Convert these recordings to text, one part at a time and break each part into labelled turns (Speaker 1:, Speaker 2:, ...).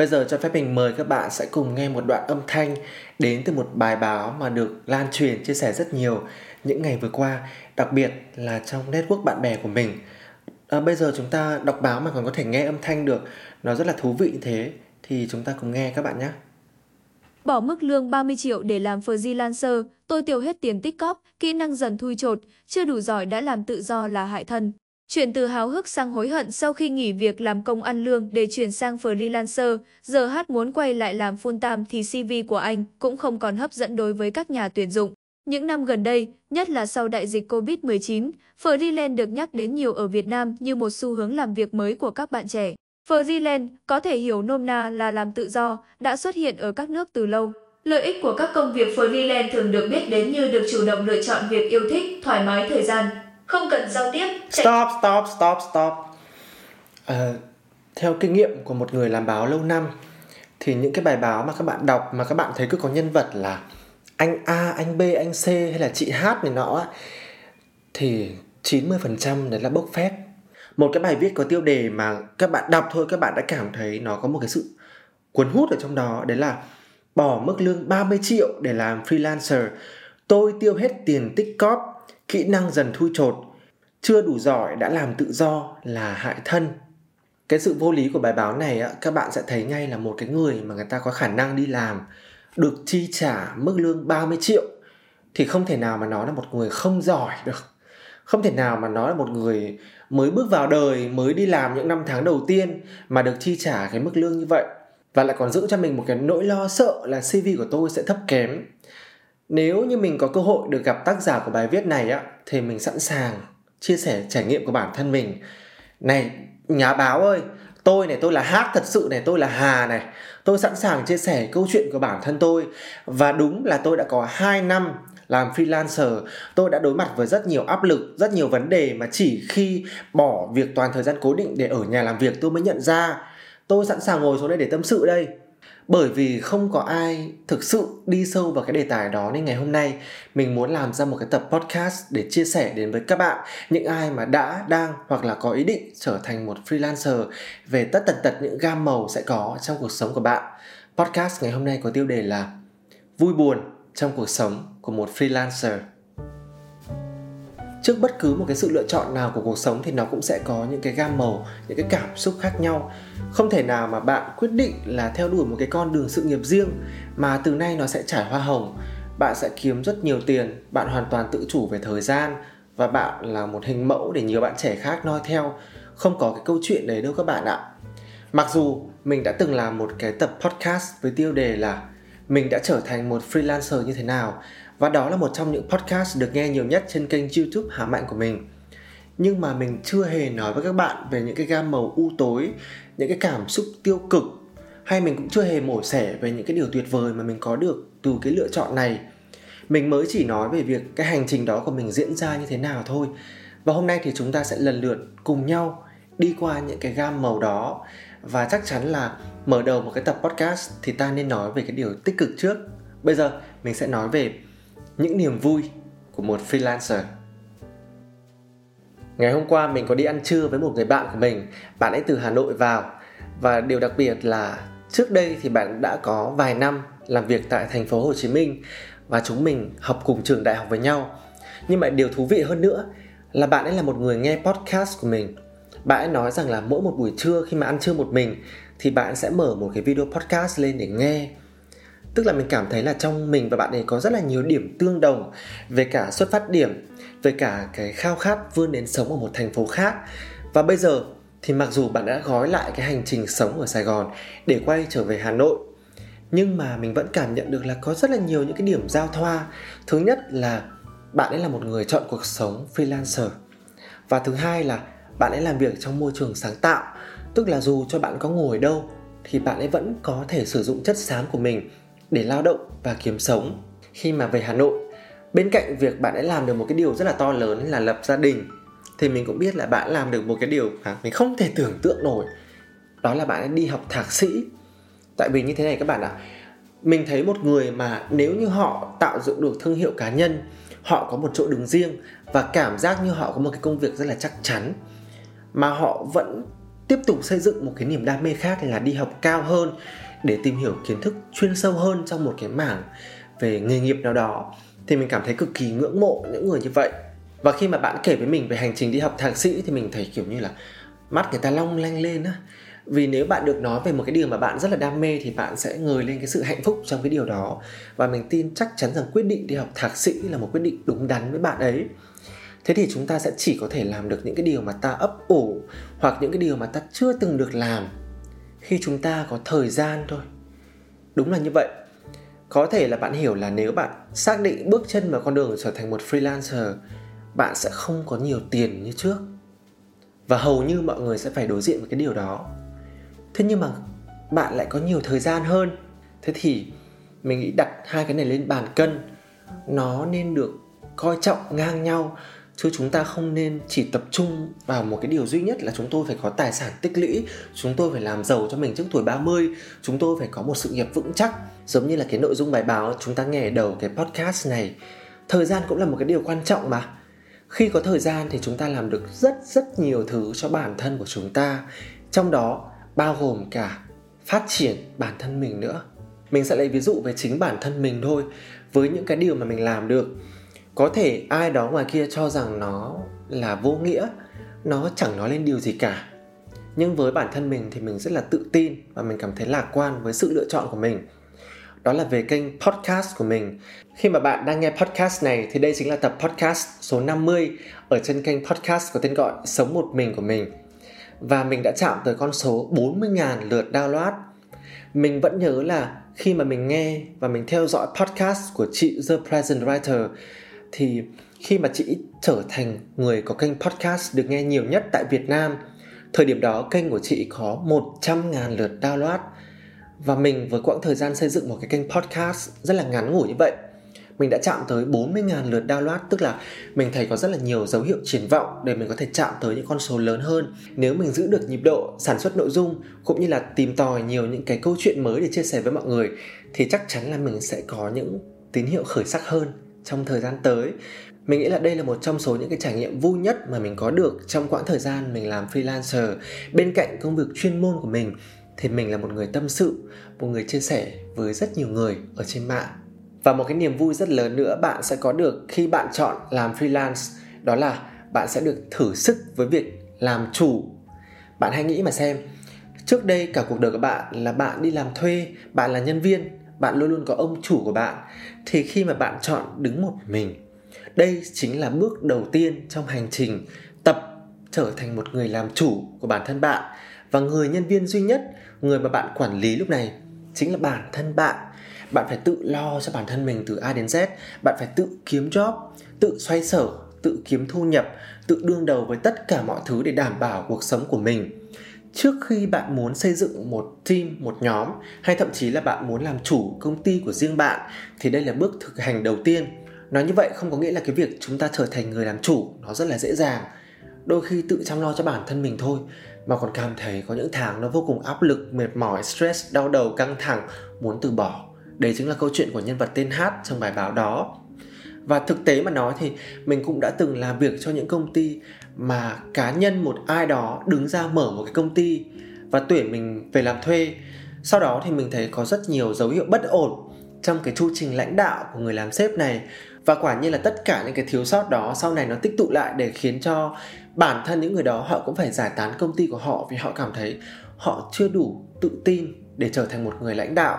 Speaker 1: Bây giờ cho phép mình mời các bạn sẽ cùng nghe một đoạn âm thanh đến từ một bài báo mà được lan truyền chia sẻ rất nhiều những ngày vừa qua, đặc biệt là trong network bạn bè của mình. À, bây giờ chúng ta đọc báo mà còn có thể nghe âm thanh được, nó rất là thú vị thế thì chúng ta cùng nghe các bạn nhé.
Speaker 2: Bỏ mức lương 30 triệu để làm freelancer, tôi tiêu hết tiền tích cóp, kỹ năng dần thui chột, chưa đủ giỏi đã làm tự do là hại thân. Chuyển từ háo hức sang hối hận sau khi nghỉ việc làm công ăn lương để chuyển sang freelancer, giờ hát muốn quay lại làm full time thì CV của anh cũng không còn hấp dẫn đối với các nhà tuyển dụng. Những năm gần đây, nhất là sau đại dịch Covid-19, freelance được nhắc đến nhiều ở Việt Nam như một xu hướng làm việc mới của các bạn trẻ. Freelance có thể hiểu nôm na là làm tự do, đã xuất hiện ở các nước từ lâu. Lợi ích của các công việc freelance thường được biết đến như được chủ động lựa chọn việc yêu thích, thoải mái thời gian, không cần giao tiếp.
Speaker 1: Stop, stop, stop, stop. À, theo kinh nghiệm của một người làm báo lâu năm thì những cái bài báo mà các bạn đọc mà các bạn thấy cứ có nhân vật là anh A, anh B, anh C hay là chị H này nọ thì 90% đấy là bốc phét. Một cái bài viết có tiêu đề mà các bạn đọc thôi các bạn đã cảm thấy nó có một cái sự cuốn hút ở trong đó đấy là bỏ mức lương 30 triệu để làm freelancer. Tôi tiêu hết tiền tích cóp kỹ năng dần thui chột, chưa đủ giỏi đã làm tự do là hại thân. Cái sự vô lý của bài báo này các bạn sẽ thấy ngay là một cái người mà người ta có khả năng đi làm được chi trả mức lương 30 triệu thì không thể nào mà nói là một người không giỏi được. Không thể nào mà nói là một người mới bước vào đời, mới đi làm những năm tháng đầu tiên mà được chi trả cái mức lương như vậy. Và lại còn giữ cho mình một cái nỗi lo sợ là CV của tôi sẽ thấp kém nếu như mình có cơ hội được gặp tác giả của bài viết này á, thì mình sẵn sàng chia sẻ trải nghiệm của bản thân mình. Này, nhà báo ơi, tôi này, tôi là hát thật sự này, tôi là hà này. Tôi sẵn sàng chia sẻ câu chuyện của bản thân tôi. Và đúng là tôi đã có 2 năm làm freelancer. Tôi đã đối mặt với rất nhiều áp lực, rất nhiều vấn đề mà chỉ khi bỏ việc toàn thời gian cố định để ở nhà làm việc tôi mới nhận ra. Tôi sẵn sàng ngồi xuống đây để tâm sự đây bởi vì không có ai thực sự đi sâu vào cái đề tài đó nên ngày hôm nay mình muốn làm ra một cái tập podcast để chia sẻ đến với các bạn những ai mà đã, đang hoặc là có ý định trở thành một freelancer về tất tần tật những gam màu sẽ có trong cuộc sống của bạn. Podcast ngày hôm nay có tiêu đề là vui buồn trong cuộc sống của một freelancer trước bất cứ một cái sự lựa chọn nào của cuộc sống thì nó cũng sẽ có những cái gam màu, những cái cảm xúc khác nhau. Không thể nào mà bạn quyết định là theo đuổi một cái con đường sự nghiệp riêng mà từ nay nó sẽ trải hoa hồng. Bạn sẽ kiếm rất nhiều tiền, bạn hoàn toàn tự chủ về thời gian và bạn là một hình mẫu để nhiều bạn trẻ khác noi theo. Không có cái câu chuyện đấy đâu các bạn ạ. Mặc dù mình đã từng làm một cái tập podcast với tiêu đề là mình đã trở thành một freelancer như thế nào và đó là một trong những podcast được nghe nhiều nhất trên kênh youtube Hà Mạnh của mình. Nhưng mà mình chưa hề nói với các bạn về những cái gam màu u tối, những cái cảm xúc tiêu cực, hay mình cũng chưa hề mổ xẻ về những cái điều tuyệt vời mà mình có được từ cái lựa chọn này. Mình mới chỉ nói về việc cái hành trình đó của mình diễn ra như thế nào thôi. Và hôm nay thì chúng ta sẽ lần lượt cùng nhau đi qua những cái gam màu đó. Và chắc chắn là mở đầu một cái tập podcast thì ta nên nói về cái điều tích cực trước. Bây giờ mình sẽ nói về những niềm vui của một freelancer. Ngày hôm qua mình có đi ăn trưa với một người bạn của mình. Bạn ấy từ hà nội vào. Và điều đặc biệt là trước đây thì bạn đã có vài năm làm việc tại thành phố hồ chí minh và chúng mình học cùng trường đại học với nhau. Nhưng mà điều thú vị hơn nữa là bạn ấy là một người nghe podcast của mình. Bạn ấy nói rằng là mỗi một buổi trưa khi mà ăn trưa một mình thì bạn sẽ mở một cái video podcast lên để nghe tức là mình cảm thấy là trong mình và bạn ấy có rất là nhiều điểm tương đồng về cả xuất phát điểm, về cả cái khao khát vươn đến sống ở một thành phố khác. Và bây giờ thì mặc dù bạn đã gói lại cái hành trình sống ở Sài Gòn để quay trở về Hà Nội, nhưng mà mình vẫn cảm nhận được là có rất là nhiều những cái điểm giao thoa. Thứ nhất là bạn ấy là một người chọn cuộc sống freelancer. Và thứ hai là bạn ấy làm việc trong môi trường sáng tạo. Tức là dù cho bạn có ngồi đâu thì bạn ấy vẫn có thể sử dụng chất xám của mình để lao động và kiếm sống. Khi mà về Hà Nội, bên cạnh việc bạn đã làm được một cái điều rất là to lớn là lập gia đình, thì mình cũng biết là bạn làm được một cái điều mà mình không thể tưởng tượng nổi. Đó là bạn đã đi học thạc sĩ. Tại vì như thế này các bạn ạ, mình thấy một người mà nếu như họ tạo dựng được thương hiệu cá nhân, họ có một chỗ đứng riêng và cảm giác như họ có một cái công việc rất là chắc chắn, mà họ vẫn tiếp tục xây dựng một cái niềm đam mê khác là đi học cao hơn để tìm hiểu kiến thức chuyên sâu hơn trong một cái mảng về nghề nghiệp nào đó, thì mình cảm thấy cực kỳ ngưỡng mộ những người như vậy. Và khi mà bạn kể với mình về hành trình đi học thạc sĩ thì mình thấy kiểu như là mắt người ta long lanh lên á. Vì nếu bạn được nói về một cái điều mà bạn rất là đam mê thì bạn sẽ ngời lên cái sự hạnh phúc trong cái điều đó. Và mình tin chắc chắn rằng quyết định đi học thạc sĩ là một quyết định đúng đắn với bạn ấy. Thế thì chúng ta sẽ chỉ có thể làm được những cái điều mà ta ấp ủ hoặc những cái điều mà ta chưa từng được làm khi chúng ta có thời gian thôi. Đúng là như vậy. Có thể là bạn hiểu là nếu bạn xác định bước chân vào con đường trở thành một freelancer, bạn sẽ không có nhiều tiền như trước. Và hầu như mọi người sẽ phải đối diện với cái điều đó. Thế nhưng mà bạn lại có nhiều thời gian hơn. Thế thì mình nghĩ đặt hai cái này lên bàn cân. Nó nên được coi trọng ngang nhau chứ chúng ta không nên chỉ tập trung vào một cái điều duy nhất là chúng tôi phải có tài sản tích lũy, chúng tôi phải làm giàu cho mình trước tuổi 30, chúng tôi phải có một sự nghiệp vững chắc. Giống như là cái nội dung bài báo chúng ta nghe ở đầu cái podcast này. Thời gian cũng là một cái điều quan trọng mà. Khi có thời gian thì chúng ta làm được rất rất nhiều thứ cho bản thân của chúng ta. Trong đó bao gồm cả phát triển bản thân mình nữa. Mình sẽ lấy ví dụ về chính bản thân mình thôi với những cái điều mà mình làm được có thể ai đó ngoài kia cho rằng nó là vô nghĩa, nó chẳng nói lên điều gì cả nhưng với bản thân mình thì mình rất là tự tin và mình cảm thấy lạc quan với sự lựa chọn của mình đó là về kênh podcast của mình. Khi mà bạn đang nghe podcast này thì đây chính là tập podcast số 50 ở trên kênh podcast có tên gọi Sống một mình của mình. Và mình đã chạm tới con số 40.000 lượt download. Mình vẫn nhớ là khi mà mình nghe và mình theo dõi podcast của chị The Present Writer thì khi mà chị trở thành người có kênh podcast được nghe nhiều nhất tại Việt Nam, Thời điểm đó kênh của chị có 100.000 lượt download. Và mình với quãng thời gian xây dựng một cái kênh podcast rất là ngắn ngủi như vậy, Mình đã chạm tới 40.000 lượt download. Tức là mình thấy có rất là nhiều dấu hiệu triển vọng để mình có thể chạm tới những con số lớn hơn. Nếu mình giữ được nhịp độ sản xuất nội dung, Cũng như là tìm tòi nhiều những cái câu chuyện mới để chia sẻ với mọi người, Thì chắc chắn là mình sẽ có những tín hiệu khởi sắc hơn trong thời gian tới. Mình nghĩ là đây là một trong số những cái trải nghiệm vui nhất mà mình có được trong quãng thời gian mình làm freelancer. Bên cạnh công việc chuyên môn của mình, thì mình là một người tâm sự, một người chia sẻ với rất nhiều người ở trên mạng. Và một cái niềm vui rất lớn nữa bạn sẽ có được khi bạn chọn làm freelance, đó là bạn sẽ được thử sức với việc làm chủ. Bạn hãy nghĩ mà xem, trước đây cả cuộc đời của bạn là bạn đi làm thuê, bạn là nhân viên bạn luôn luôn có ông chủ của bạn, thì khi mà bạn chọn đứng một mình, đây chính là bước đầu tiên trong hành trình tập trở thành một người làm chủ của bản thân bạn. Và người nhân viên duy nhất, người mà bạn quản lý lúc này chính là bản thân bạn. Bạn phải tự lo cho bản thân mình từ A đến Z, bạn phải tự kiếm job, tự xoay sở, tự kiếm thu nhập, tự đương đầu với tất cả mọi thứ để đảm bảo cuộc sống của mình trước khi bạn muốn xây dựng một team, một nhóm, hay thậm chí là bạn muốn làm chủ công ty của riêng bạn, thì đây là bước thực hành đầu tiên. Nói như vậy không có nghĩa là cái việc chúng ta trở thành người làm chủ nó rất là dễ dàng. Đôi khi tự chăm lo cho bản thân mình thôi, mà còn cảm thấy có những tháng nó vô cùng áp lực, mệt mỏi, stress, đau đầu, căng thẳng, muốn từ bỏ. Đấy chính là câu chuyện của nhân vật tên hát trong bài báo đó. Và thực tế mà nói thì mình cũng đã từng làm việc cho những công ty mà cá nhân một ai đó đứng ra mở một cái công ty và tuyển mình về làm thuê. Sau đó thì mình thấy có rất nhiều dấu hiệu bất ổn trong cái chu trình lãnh đạo của người làm sếp này. Và quả nhiên là tất cả những cái thiếu sót đó sau này nó tích tụ lại để khiến cho bản thân những người đó họ cũng phải giải tán công ty của họ vì họ cảm thấy họ chưa đủ tự tin để trở thành một người lãnh đạo.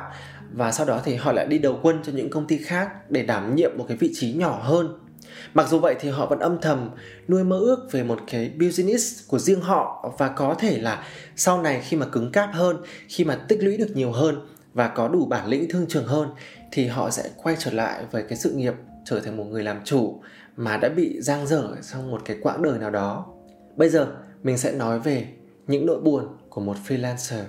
Speaker 1: Và sau đó thì họ lại đi đầu quân cho những công ty khác để đảm nhiệm một cái vị trí nhỏ hơn. Mặc dù vậy thì họ vẫn âm thầm nuôi mơ ước về một cái business của riêng họ và có thể là sau này khi mà cứng cáp hơn, khi mà tích lũy được nhiều hơn và có đủ bản lĩnh thương trường hơn thì họ sẽ quay trở lại với cái sự nghiệp trở thành một người làm chủ mà đã bị giang dở trong một cái quãng đời nào đó. Bây giờ mình sẽ nói về những nỗi buồn của một freelancer.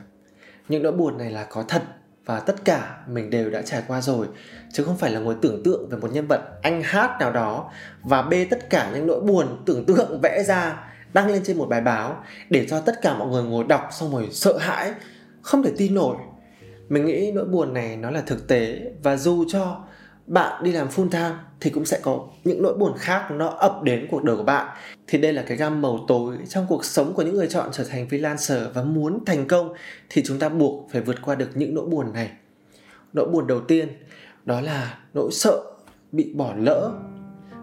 Speaker 1: Những nỗi buồn này là có thật và tất cả mình đều đã trải qua rồi, chứ không phải là ngồi tưởng tượng về một nhân vật anh hát nào đó và bê tất cả những nỗi buồn tưởng tượng vẽ ra, đăng lên trên một bài báo để cho tất cả mọi người ngồi đọc xong rồi sợ hãi, không thể tin nổi. Mình nghĩ nỗi buồn này nó là thực tế và dù cho bạn đi làm full time thì cũng sẽ có những nỗi buồn khác nó ập đến cuộc đời của bạn. Thì đây là cái gam màu tối trong cuộc sống của những người chọn trở thành freelancer và muốn thành công thì chúng ta buộc phải vượt qua được những nỗi buồn này. Nỗi buồn đầu tiên, đó là nỗi sợ bị bỏ lỡ.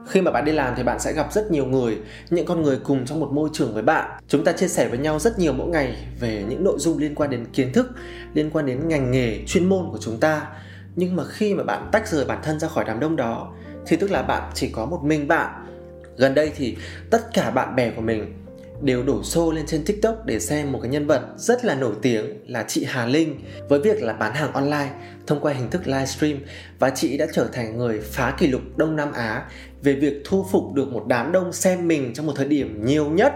Speaker 1: Khi mà bạn đi làm thì bạn sẽ gặp rất nhiều người, những con người cùng trong một môi trường với bạn. Chúng ta chia sẻ với nhau rất nhiều mỗi ngày về những nội dung liên quan đến kiến thức, liên quan đến ngành nghề, chuyên môn của chúng ta nhưng mà khi mà bạn tách rời bản thân ra khỏi đám đông đó, thì tức là bạn chỉ có một mình bạn gần đây thì tất cả bạn bè của mình đều đổ xô lên trên TikTok để xem một cái nhân vật rất là nổi tiếng là chị Hà Linh với việc là bán hàng online thông qua hình thức livestream và chị đã trở thành người phá kỷ lục Đông Nam Á về việc thu phục được một đám đông xem mình trong một thời điểm nhiều nhất.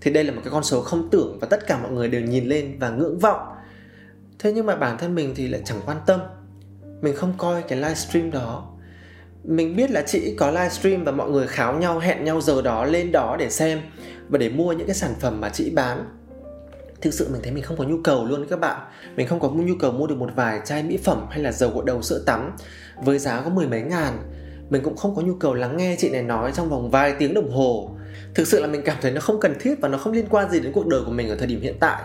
Speaker 1: Thì đây là một cái con số không tưởng và tất cả mọi người đều nhìn lên và ngưỡng vọng. Thế nhưng mà bản thân mình thì lại chẳng quan tâm. Mình không coi cái livestream đó. Mình biết là chị có livestream và mọi người kháo nhau, hẹn nhau giờ đó, lên đó để xem và để mua những cái sản phẩm mà chị bán. Thực sự mình thấy mình không có nhu cầu luôn các bạn. Mình không có nhu cầu mua được một vài chai mỹ phẩm hay là dầu gội đầu, sữa tắm với giá có mười mấy ngàn. Mình cũng không có nhu cầu lắng nghe chị này nói trong vòng vài tiếng đồng hồ. Thực sự là mình cảm thấy nó không cần thiết và nó không liên quan gì đến cuộc đời của mình ở thời điểm hiện tại.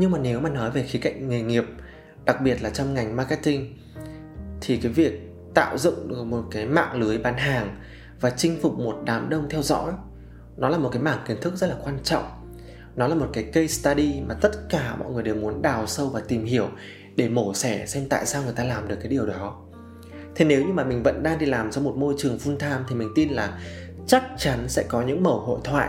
Speaker 1: Nhưng mà nếu mà nói về khía cạnh nghề nghiệp đặc biệt là trong ngành marketing, thì cái việc tạo dựng được một cái mạng lưới bán hàng và chinh phục một đám đông theo dõi, nó là một cái mảng kiến thức rất là quan trọng. Nó là một cái case study mà tất cả mọi người đều muốn đào sâu và tìm hiểu để mổ xẻ xem tại sao người ta làm được cái điều đó. Thế nếu như mà mình vẫn đang đi làm trong một môi trường full time thì mình tin là chắc chắn sẽ có những mẫu hội thoại,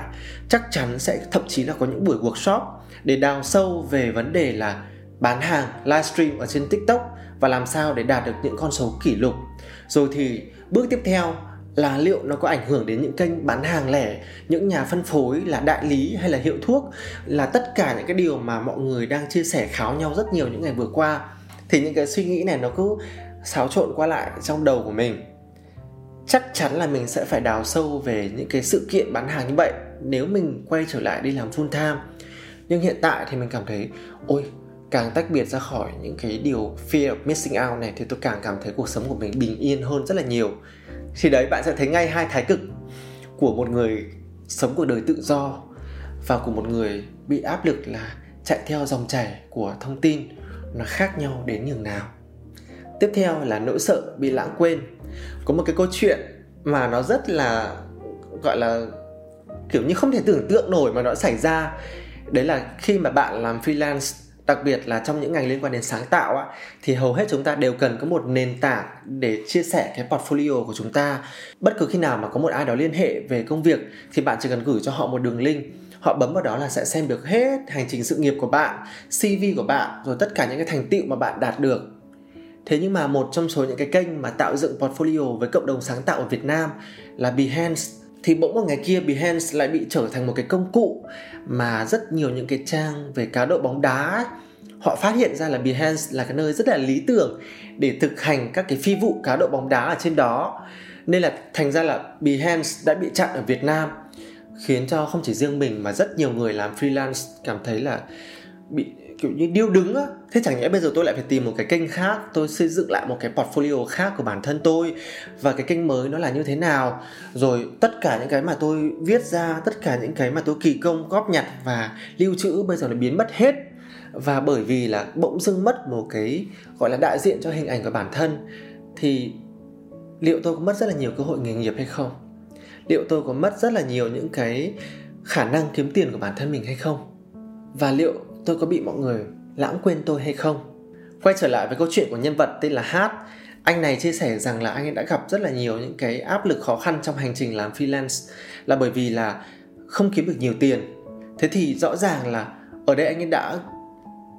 Speaker 1: chắc chắn sẽ, thậm chí là có những buổi workshop để đào sâu về vấn đề là bán hàng livestream ở trên tiktok và làm sao để đạt được những con số kỷ lục. Rồi thì bước tiếp theo là liệu nó có ảnh hưởng đến những kênh bán hàng lẻ, những nhà phân phối là đại lý hay là hiệu thuốc, là tất cả những cái điều mà mọi người đang chia sẻ kháo nhau rất nhiều những ngày vừa qua. Thì những cái suy nghĩ này nó cứ xáo trộn qua lại trong đầu của mình. Chắc chắn là mình sẽ phải đào sâu về những cái sự kiện bán hàng như vậy nếu mình quay trở lại đi làm full time. Nhưng hiện tại thì mình cảm thấy, ôi càng tách biệt ra khỏi những cái điều fear of missing out này, thì tôi càng cảm thấy cuộc sống của mình bình yên hơn rất là nhiều. Thì đấy, bạn sẽ thấy ngay hai thái cực của một người sống cuộc đời tự do và của một người bị áp lực là chạy theo dòng chảy của thông tin nó khác nhau đến nhường nào. Tiếp theo là nỗi sợ bị lãng quên. Có một cái câu chuyện mà nó rất là, gọi là, kiểu như không thể tưởng tượng nổi mà nó xảy ra. Đấy là khi mà bạn làm freelance đặc biệt là trong những ngành liên quan đến sáng tạo á, thì hầu hết chúng ta đều cần có một nền tảng để chia sẻ cái portfolio của chúng ta. Bất cứ khi nào mà có một ai đó liên hệ về công việc thì bạn chỉ cần gửi cho họ một đường link. Họ bấm vào đó là sẽ xem được hết hành trình sự nghiệp của bạn cv của bạn rồi tất cả những cái thành tựu mà bạn đạt được. Thế nhưng mà một trong số những cái kênh mà tạo dựng portfolio với cộng đồng sáng tạo ở việt nam là behance thì bỗng một ngày kia Behance lại bị trở thành một cái công cụ mà rất nhiều những cái trang về cá độ bóng đá họ phát hiện ra là Behance là cái nơi rất là lý tưởng để thực hành các cái phi vụ cá độ bóng đá ở trên đó. Nên là thành ra là Behance đã bị chặn ở Việt Nam, khiến cho không chỉ riêng mình mà rất nhiều người làm freelance cảm thấy là bị kiểu như điêu đứng á. Thế chẳng nhẽ bây giờ tôi lại phải tìm một cái kênh khác, tôi xây dựng lại một cái portfolio khác của bản thân tôi, và cái kênh mới nó là như thế nào? Rồi tất cả những cái mà tôi viết ra, tất cả những cái mà tôi kỳ công, góp nhặt và lưu trữ bây giờ nó biến mất hết. Và bởi vì là bỗng dưng mất một cái, gọi là, đại diện cho hình ảnh của bản thân, thì liệu tôi có mất rất là nhiều cơ hội nghề nghiệp hay không? Liệu tôi có mất rất là nhiều những cái khả năng kiếm tiền của bản thân mình hay không? Và liệu tôi có bị mọi người lãng quên tôi hay không? Quay trở lại với câu chuyện của nhân vật tên là hát. Anh này chia sẻ rằng là anh ấy đã gặp rất là nhiều những cái áp lực khó khăn trong hành trình làm freelance là bởi vì là không kiếm được nhiều tiền. Thế thì rõ ràng là ở đây anh ấy đã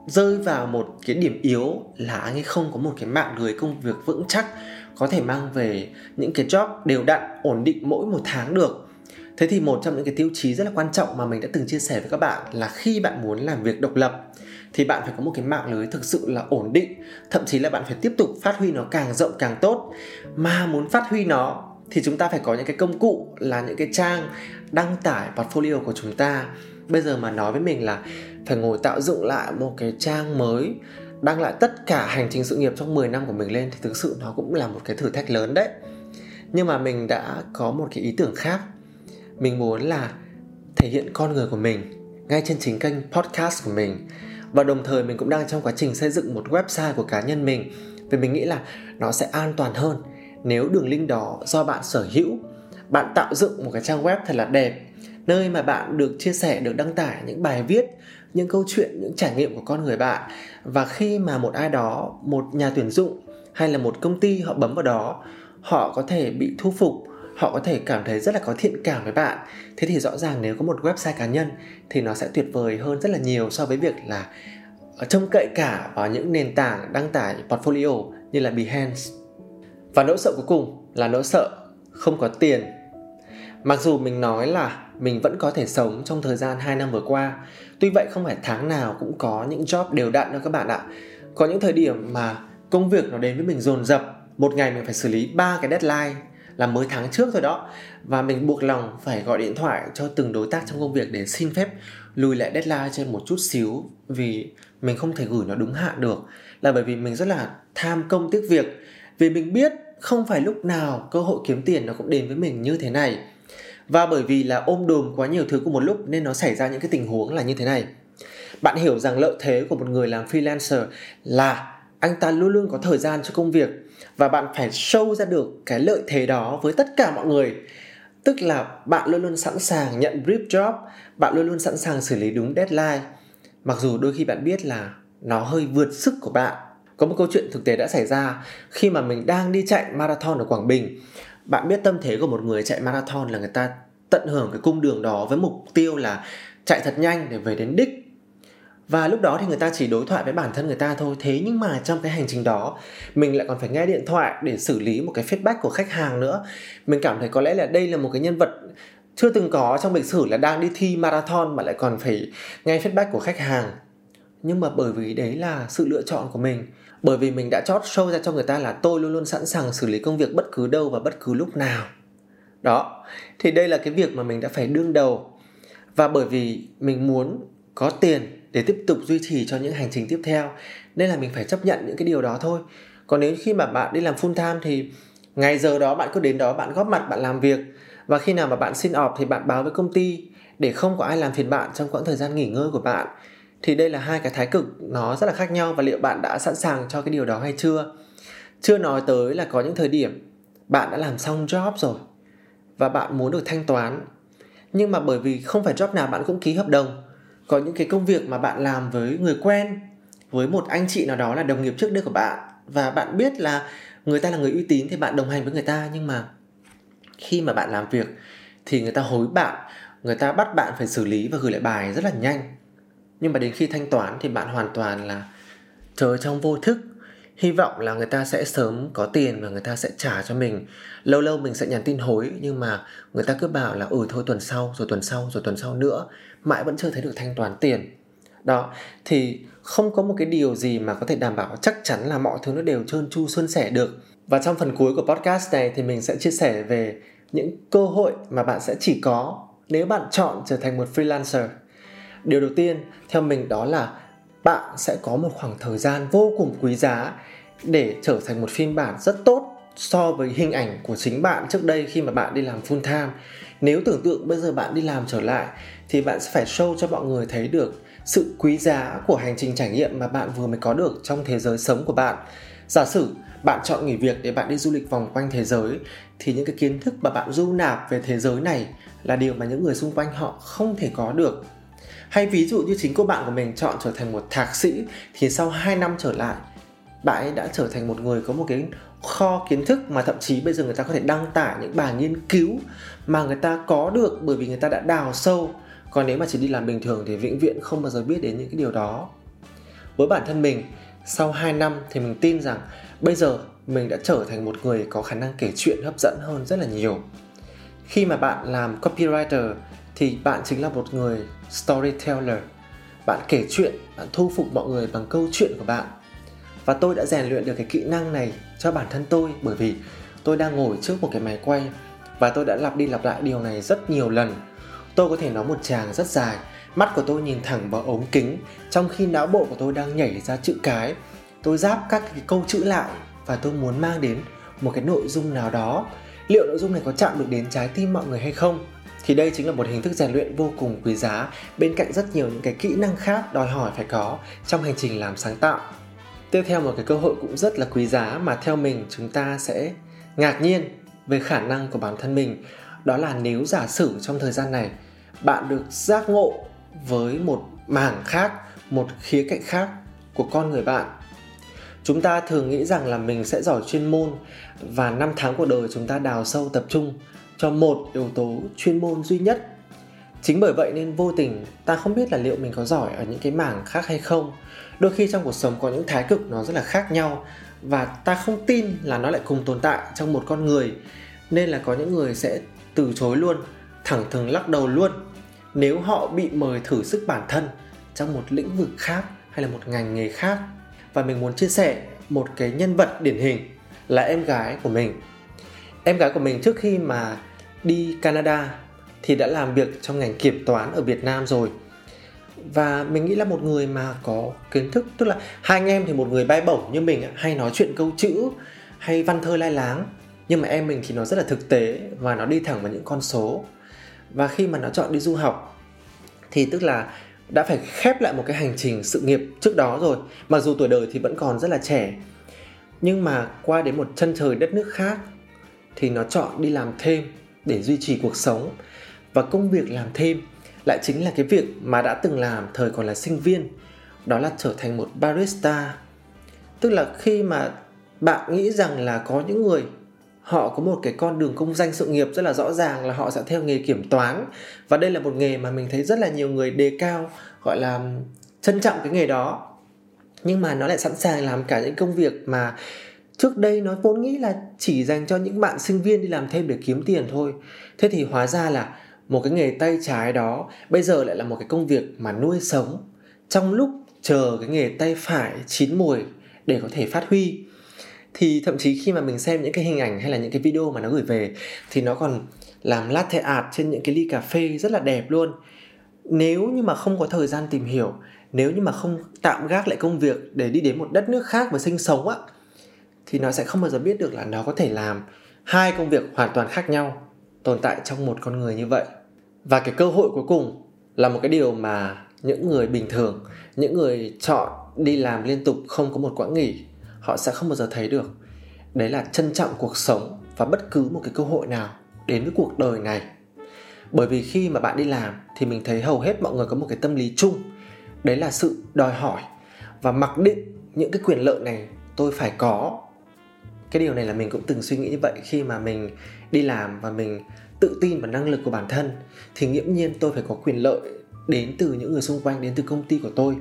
Speaker 1: rơi vào một cái điểm yếu là anh ấy không có một cái mạng lưới công việc vững chắc có thể mang về những cái job đều đặn, ổn định mỗi một tháng được thế thì một trong những cái tiêu chí rất là quan trọng mà mình đã từng chia sẻ với các bạn là khi bạn muốn làm việc độc lập thì bạn phải có một cái mạng lưới thực sự là ổn định. Thậm chí là bạn phải tiếp tục phát huy nó càng rộng càng tốt. Mà muốn phát huy nó thì chúng ta phải có những cái công cụ, là những cái trang đăng tải portfolio của chúng ta. Bây giờ mà nói với mình là phải ngồi tạo dựng lại một cái trang mới, đăng lại tất cả hành trình sự nghiệp trong 10 năm của mình lên thì thực sự nó cũng là một cái thử thách lớn đấy. Nhưng mà mình đã có một cái ý tưởng khác mình muốn là thể hiện con người của mình ngay trên chính kênh podcast của mình. Và đồng thời mình cũng đang trong quá trình xây dựng một website của cá nhân mình. Vì mình nghĩ là nó sẽ an toàn hơn nếu đường link đó do bạn sở hữu. Bạn tạo dựng một cái trang web thật là đẹp, nơi mà bạn được chia sẻ, được đăng tải những bài viết, những câu chuyện, những trải nghiệm của con người bạn. Và khi mà một ai đó, một nhà tuyển dụng hay là một công ty họ bấm vào đó, họ có thể bị thu phục họ có thể cảm thấy rất là có thiện cảm với bạn. Thế thì rõ ràng nếu có một website cá nhân thì nó sẽ tuyệt vời hơn rất là nhiều so với việc là ờ, trông cậy cả vào những nền tảng đăng tải portfolio như là Behance. Và nỗi sợ cuối cùng là nỗi sợ không có tiền. Mặc dù mình nói là mình vẫn có thể sống trong thời gian 2 năm vừa qua, tuy vậy không phải tháng nào cũng có những job đều đặn đâu các bạn ạ. Có những thời điểm mà công việc nó đến với mình dồn dập, một ngày mình phải xử lý ba cái deadline là mới tháng trước thôi đó. Và mình buộc lòng phải gọi điện thoại cho từng đối tác trong công việc để xin phép lùi lại deadline trên một chút xíu vì mình không thể gửi nó đúng hạn được. Là bởi vì mình rất là tham công tiếc việc, vì mình biết không phải lúc nào cơ hội kiếm tiền nó cũng đến với mình như thế này. Và bởi vì là ôm đồm quá nhiều thứ cùng một lúc nên nó xảy ra những cái tình huống là như thế này. Bạn hiểu rằng lợi thế của một người làm freelancer là anh ta luôn luôn có thời gian cho công việc và bạn phải show ra được cái lợi thế đó với tất cả mọi người. Tức là bạn luôn luôn sẵn sàng nhận brief job bạn luôn luôn sẵn sàng xử lý đúng deadline. Mặc dù đôi khi bạn biết là nó hơi vượt sức của bạn. Có một câu chuyện thực tế đã xảy ra. Khi mà mình đang đi chạy marathon ở Quảng Bình, bạn biết tâm thế của một người chạy marathon là người ta tận hưởng cái cung đường đó với mục tiêu là chạy thật nhanh để về đến đích và lúc đó thì người ta chỉ đối thoại với bản thân người ta thôi. Thế nhưng mà trong cái hành trình đó, mình lại còn phải nghe điện thoại để xử lý một cái feedback của khách hàng nữa. Mình cảm thấy có lẽ là đây là một cái nhân vật chưa từng có trong lịch sử là đang đi thi marathon mà lại còn phải nghe feedback của khách hàng. Nhưng mà bởi vì đấy là sự lựa chọn của mình, bởi vì mình đã chót show ra cho người ta là tôi luôn luôn sẵn sàng xử lý công việc bất cứ đâu và bất cứ lúc nào. Đó, thì đây là cái việc mà mình đã phải đương đầu. Và bởi vì mình muốn có tiền để tiếp tục duy trì cho những hành trình tiếp theo. Nên là mình phải chấp nhận những cái điều đó thôi. Còn nếu khi mà bạn đi làm full time thì ngày giờ đó bạn cứ đến đó, bạn góp mặt, bạn làm việc. Và khi nào mà bạn xin off thì bạn báo với công ty để không có ai làm phiền bạn trong quãng thời gian nghỉ ngơi của bạn. Thì đây là hai cái thái cực, nó rất là khác nhau và liệu bạn đã sẵn sàng cho cái điều đó hay chưa? Chưa nói tới là có những thời điểm bạn đã làm xong job rồi và bạn muốn được thanh toán. Nhưng mà bởi vì không phải job nào bạn cũng ký hợp đồng có những cái công việc mà bạn làm với người quen, với một anh chị nào đó là đồng nghiệp trước đây của bạn. Và bạn biết là người ta là người uy tín thì bạn đồng hành với người ta. Nhưng mà khi mà bạn làm việc thì người ta hối bạn, người ta bắt bạn phải xử lý và gửi lại bài rất là nhanh. Nhưng mà đến khi thanh toán thì bạn hoàn toàn là chờ trong vô thức hy vọng là người ta sẽ sớm có tiền và người ta sẽ trả cho mình. Lâu lâu mình sẽ nhắn tin hối, nhưng mà người ta cứ bảo là ừ thôi tuần sau, rồi tuần sau, rồi tuần sau nữa. Mãi vẫn chưa thấy được thanh toán tiền. Đó, thì không có một cái điều gì mà có thể đảm bảo chắc chắn là mọi thứ nó đều trơn tru xuân sẻ được. Và trong phần cuối của podcast này thì mình sẽ chia sẻ về những cơ hội mà bạn sẽ chỉ có nếu bạn chọn trở thành một freelancer. Điều đầu tiên, theo mình đó là bạn sẽ có một khoảng thời gian vô cùng quý giá để trở thành một phiên bản rất tốt so với hình ảnh của chính bạn trước đây khi mà bạn đi làm full time. Nếu tưởng tượng bây giờ bạn đi làm trở lại, thì bạn sẽ phải show cho mọi người thấy được sự quý giá của hành trình trải nghiệm mà bạn vừa mới có được trong thế giới sống của bạn. Giả sử bạn chọn nghỉ việc để bạn đi du lịch vòng quanh thế giới, thì những cái kiến thức mà bạn du nạp về thế giới này là điều mà những người xung quanh họ không thể có được. Hay ví dụ như chính cô bạn của mình chọn trở thành một thạc sĩ, thì sau 2 năm trở lại bạn ấy đã trở thành một người có một cái kho kiến thức mà thậm chí bây giờ người ta có thể đăng tải những bài nghiên cứu mà người ta có được bởi vì người ta đã đào sâu. Còn nếu mà chỉ đi làm bình thường thì vĩnh viễn không bao giờ biết đến những cái điều đó. Với bản thân mình, sau 2 năm thì mình tin rằng bây giờ mình đã trở thành một người có khả năng kể chuyện hấp dẫn hơn rất là nhiều. Khi mà bạn làm copywriter thì bạn chính là một người storyteller. Bạn kể chuyện, bạn thu phục mọi người bằng câu chuyện của bạn và tôi đã rèn luyện được cái kỹ năng này cho bản thân tôi, bởi vì tôi đang ngồi trước một cái máy quay và tôi đã lặp đi lặp lại điều này rất nhiều lần. Tôi có thể nói một tràng rất dài, mắt của tôi nhìn thẳng vào ống kính, trong khi não bộ của tôi đang nhảy ra chữ cái. Tôi giáp các cái câu chữ lại và tôi muốn mang đến một cái nội dung nào đó. Liệu nội dung này có chạm được đến trái tim mọi người hay không? Thì đây chính là một hình thức rèn luyện vô cùng quý giá, bên cạnh rất nhiều những cái kỹ năng khác đòi hỏi phải có trong hành trình làm sáng tạo tiếp theo một cái cơ hội cũng rất là quý giá mà theo mình chúng ta sẽ ngạc nhiên về khả năng của bản thân mình. Đó là nếu giả sử trong thời gian này bạn được giác ngộ với một mảng khác, một khía cạnh khác của con người bạn, chúng ta thường nghĩ rằng là mình sẽ giỏi chuyên môn và năm tháng cuộc đời chúng ta đào sâu tập trung cho một yếu tố chuyên môn duy nhất chính bởi vậy nên vô tình ta không biết là liệu mình có giỏi ở những cái mảng khác hay không. Đôi khi trong cuộc sống có những thái cực nó rất là khác nhau và ta không tin là nó lại cùng tồn tại trong một con người. Nên là có những người sẽ từ chối luôn, thẳng thừng lắc đầu luôn. Nếu họ bị mời thử sức bản thân trong một lĩnh vực khác hay là một ngành nghề khác và mình muốn chia sẻ một cái nhân vật điển hình là em gái của mình. Em gái của mình trước khi mà đi Canada thì đã làm việc trong ngành kiểm toán ở Việt Nam rồi. Và mình nghĩ là một người mà có kiến thức, tức là hai anh em thì một người bay bổng như mình hay nói chuyện câu chữ, hay văn thơ lai láng, nhưng mà em mình thì nó rất là thực tế và nó đi thẳng vào những con số. Và khi mà nó chọn đi du học, thì tức là đã phải khép lại một cái hành trình sự nghiệp trước đó rồi. Mặc dù tuổi đời thì vẫn còn rất là trẻ, nhưng mà qua đến một chân trời đất nước khác thì nó chọn đi làm thêm để duy trì cuộc sống và công việc làm thêm lại chính là cái việc mà đã từng làm thời còn là sinh viên, đó là trở thành một barista. Tức là khi mà bạn nghĩ rằng là có những người, họ có một cái con đường công danh sự nghiệp rất là rõ ràng là họ sẽ theo nghề kiểm toán. Và đây là một nghề mà mình thấy rất là nhiều người đề cao, gọi là trân trọng cái nghề đó. Nhưng mà nó lại sẵn sàng làm cả những công việc mà trước đây nó vốn nghĩ là chỉ dành cho những bạn sinh viên đi làm thêm để kiếm tiền thôi. Thế thì hóa ra là một cái nghề tay trái đó, bây giờ lại là một cái công việc mà nuôi sống. Trong lúc chờ cái nghề tay phải chín mùi để có thể phát huy. Thì thậm chí khi mà mình xem những cái hình ảnh hay là những cái video mà nó gửi về, thì nó còn làm latte art trên những cái ly cà phê rất là đẹp luôn. Nếu như mà không có thời gian tìm hiểu, nếu như mà không tạm gác lại công việc để đi đến một đất nước khác và sinh sống á, thì nó sẽ không bao giờ biết được là nó có thể làm hai công việc hoàn toàn khác nhau tồn tại trong một con người như vậy. Và cái cơ hội cuối cùng là một cái điều mà những người bình thường, những người chọn đi làm liên tục không có một quãng nghỉ, họ sẽ không bao giờ thấy được. Đấy là trân trọng cuộc sống và bất cứ một cái cơ hội nào đến với cuộc đời này. Bởi vì khi mà bạn đi làm thì mình thấy hầu hết mọi người có một cái tâm lý chung. Đấy là sự đòi hỏi và mặc định những cái quyền lợi này tôi phải có cái điều này là mình cũng từng suy nghĩ như vậy. Khi mà mình đi làm và mình tự tin vào năng lực của bản thân, thì nghiễm nhiên tôi phải có quyền lợi đến từ những người xung quanh, đến từ công ty của tôi.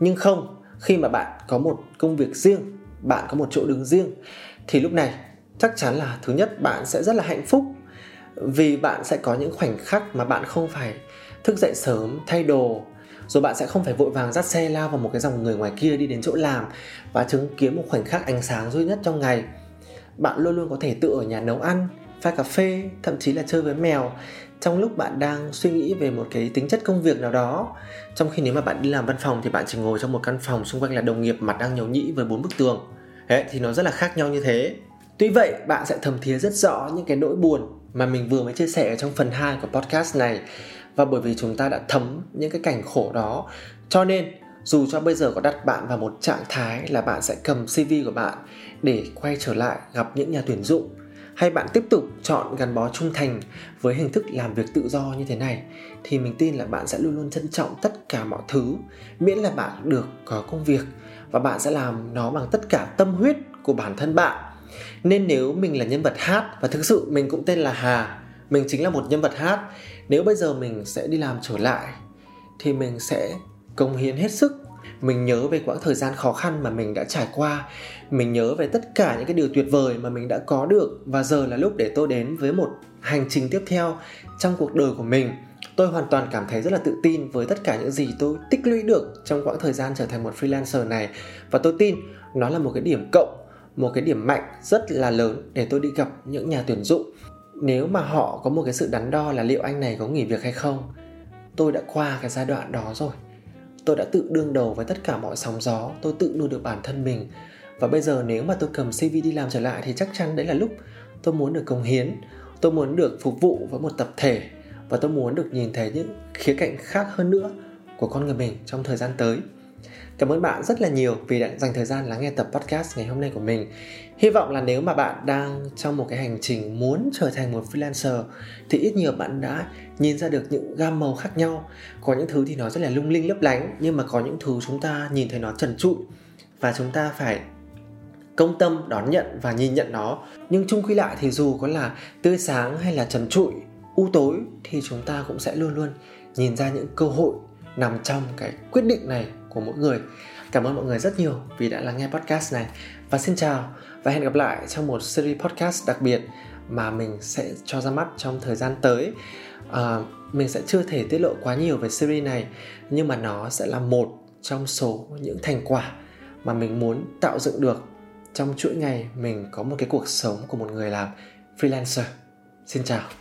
Speaker 1: Nhưng không, khi mà bạn có một công việc riêng, bạn có một chỗ đứng riêng, thì lúc này chắc chắn là thứ nhất, bạn sẽ rất là hạnh phúc. Vì bạn sẽ có những khoảnh khắc mà bạn không phải thức dậy sớm, thay đồ rồi bạn sẽ không phải vội vàng dắt xe lao vào một cái dòng người ngoài kia đi đến chỗ làm và chứng kiến một khoảnh khắc ánh sáng duy nhất trong ngày. Bạn luôn luôn có thể tự ở nhà nấu ăn pha cà phê thậm chí là chơi với mèo trong lúc bạn đang suy nghĩ về một cái tính chất công việc nào đó. Trong khi nếu mà bạn đi làm văn phòng thì bạn chỉ ngồi trong một căn phòng xung quanh là đồng nghiệp mặt đang nhầu nhĩ với bốn bức tường. Đấy, thì nó rất là khác nhau như thế. Tuy vậy bạn sẽ thầm thía rất rõ những cái nỗi buồn mà mình vừa mới chia sẻ ở trong phần 2 của podcast này và bởi vì chúng ta đã thấm những cái cảnh khổ đó, cho nên dù cho bây giờ có đặt bạn vào một trạng thái là bạn sẽ cầm cv của bạn để quay trở lại gặp những nhà tuyển dụng, hay bạn tiếp tục chọn gắn bó trung thành với hình thức làm việc tự do như thế này, thì mình tin là bạn sẽ luôn luôn trân trọng tất cả mọi thứ, miễn là bạn được có công việc và bạn sẽ làm nó bằng tất cả tâm huyết của bản thân bạn. Nên nếu mình là nhân vật hát, và thực sự mình cũng tên là hà, mình chính là một nhân vật hát nếu bây giờ mình sẽ đi làm trở lại, thì mình sẽ cống hiến hết sức. Mình nhớ về quãng thời gian khó khăn mà mình đã trải qua. Mình nhớ về tất cả những cái điều tuyệt vời mà mình đã có được. Và giờ là lúc để tôi đến với một hành trình tiếp theo trong cuộc đời của mình. Tôi hoàn toàn cảm thấy rất là tự tin với tất cả những gì tôi tích lũy được trong quãng thời gian trở thành một freelancer này. Và tôi tin nó là một cái điểm cộng, một cái điểm mạnh rất là lớn để tôi đi gặp những nhà tuyển dụng nếu mà họ có một cái sự đắn đo là liệu anh này có nghỉ việc hay không, tôi đã qua cái giai đoạn đó rồi. Tôi đã tự đương đầu với tất cả mọi sóng gió, tôi tự nuôi được bản thân mình. Và bây giờ nếu mà tôi cầm cv đi làm trở lại thì chắc chắn đấy là lúc tôi muốn được cống hiến, tôi muốn được phục vụ với một tập thể và tôi muốn được nhìn thấy những khía cạnh khác hơn nữa của con người mình trong thời gian tới. Cảm ơn bạn rất là nhiều vì đã dành thời gian lắng nghe tập podcast ngày hôm nay của mình. Hy vọng là nếu mà bạn đang trong một cái hành trình muốn trở thành một freelancer thì ít nhiều bạn đã nhìn ra được những gam màu khác nhau. Có những thứ thì nó rất là lung linh lấp lánh nhưng mà có những thứ chúng ta nhìn thấy nó trần trụi và chúng ta phải công tâm đón nhận và nhìn nhận nó. Nhưng chung quy lại thì dù có là tươi sáng hay là trần trụi, u tối thì chúng ta cũng sẽ luôn luôn nhìn ra những cơ hội nằm trong cái quyết định này của mỗi người. Cảm ơn mọi người rất nhiều vì đã lắng nghe podcast này. Và xin chào và hẹn gặp lại trong một series podcast đặc biệt mà mình sẽ cho ra mắt trong thời gian tới. À, mình sẽ chưa thể tiết lộ quá nhiều về series này nhưng mà nó sẽ là một trong số những thành quả mà mình muốn tạo dựng được trong chuỗi ngày mình có một cái cuộc sống của một người làm freelancer. Xin chào.